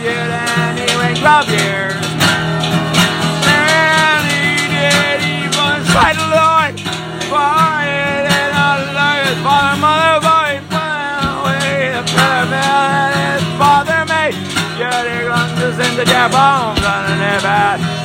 you than he would you. And he did even fight the Lord for it and all the for mother boy away the parable that his father made. You're the guns in the jab, I'm gonna.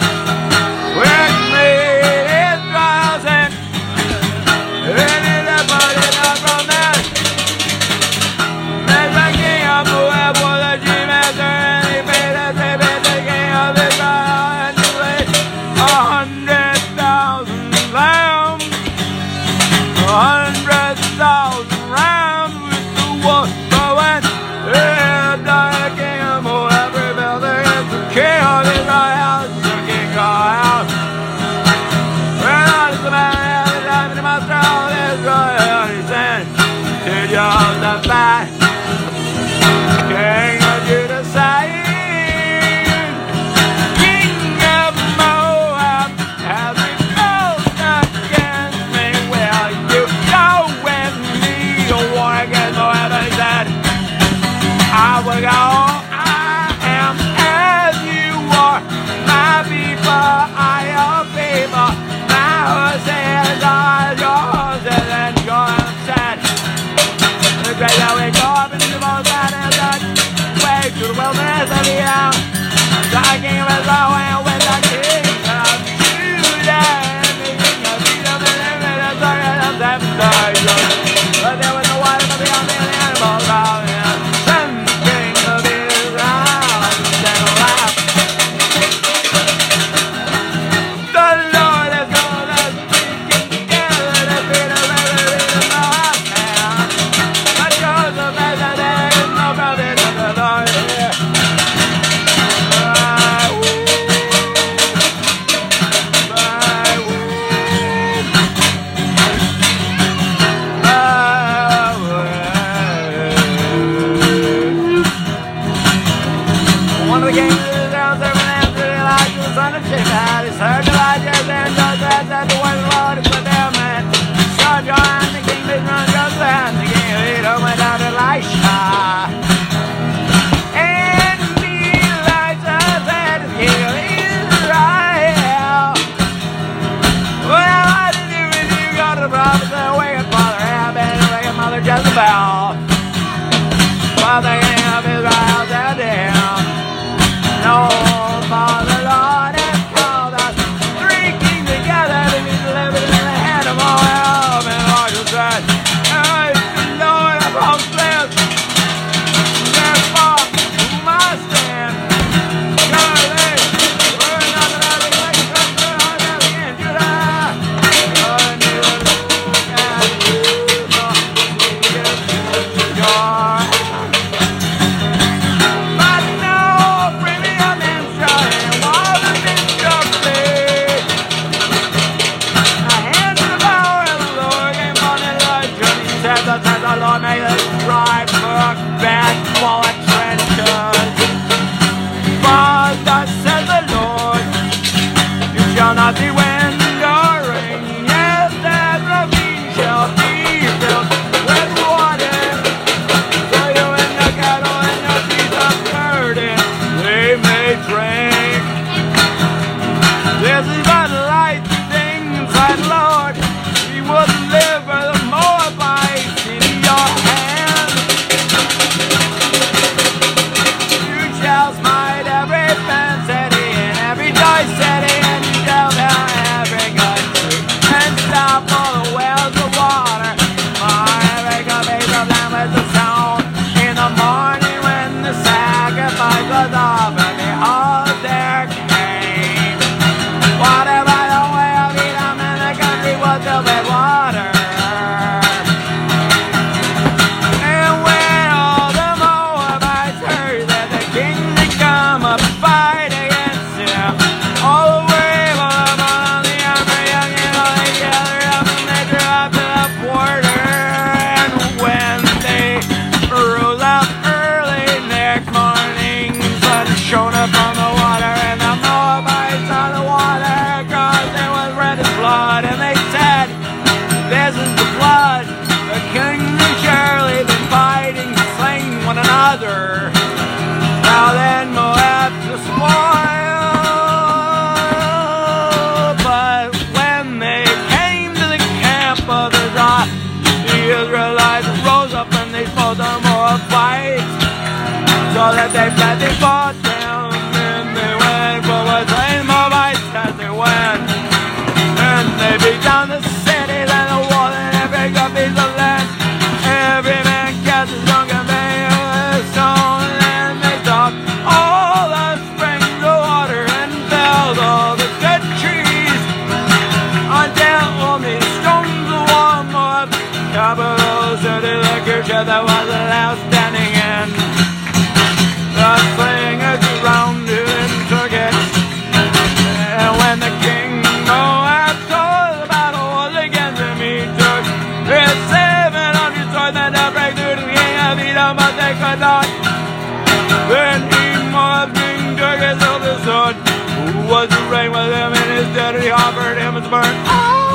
Country so that they and they Then he mobbed King Douglas of the Sun, who was to reign with him in his stead, he offered him his burnt. Oh,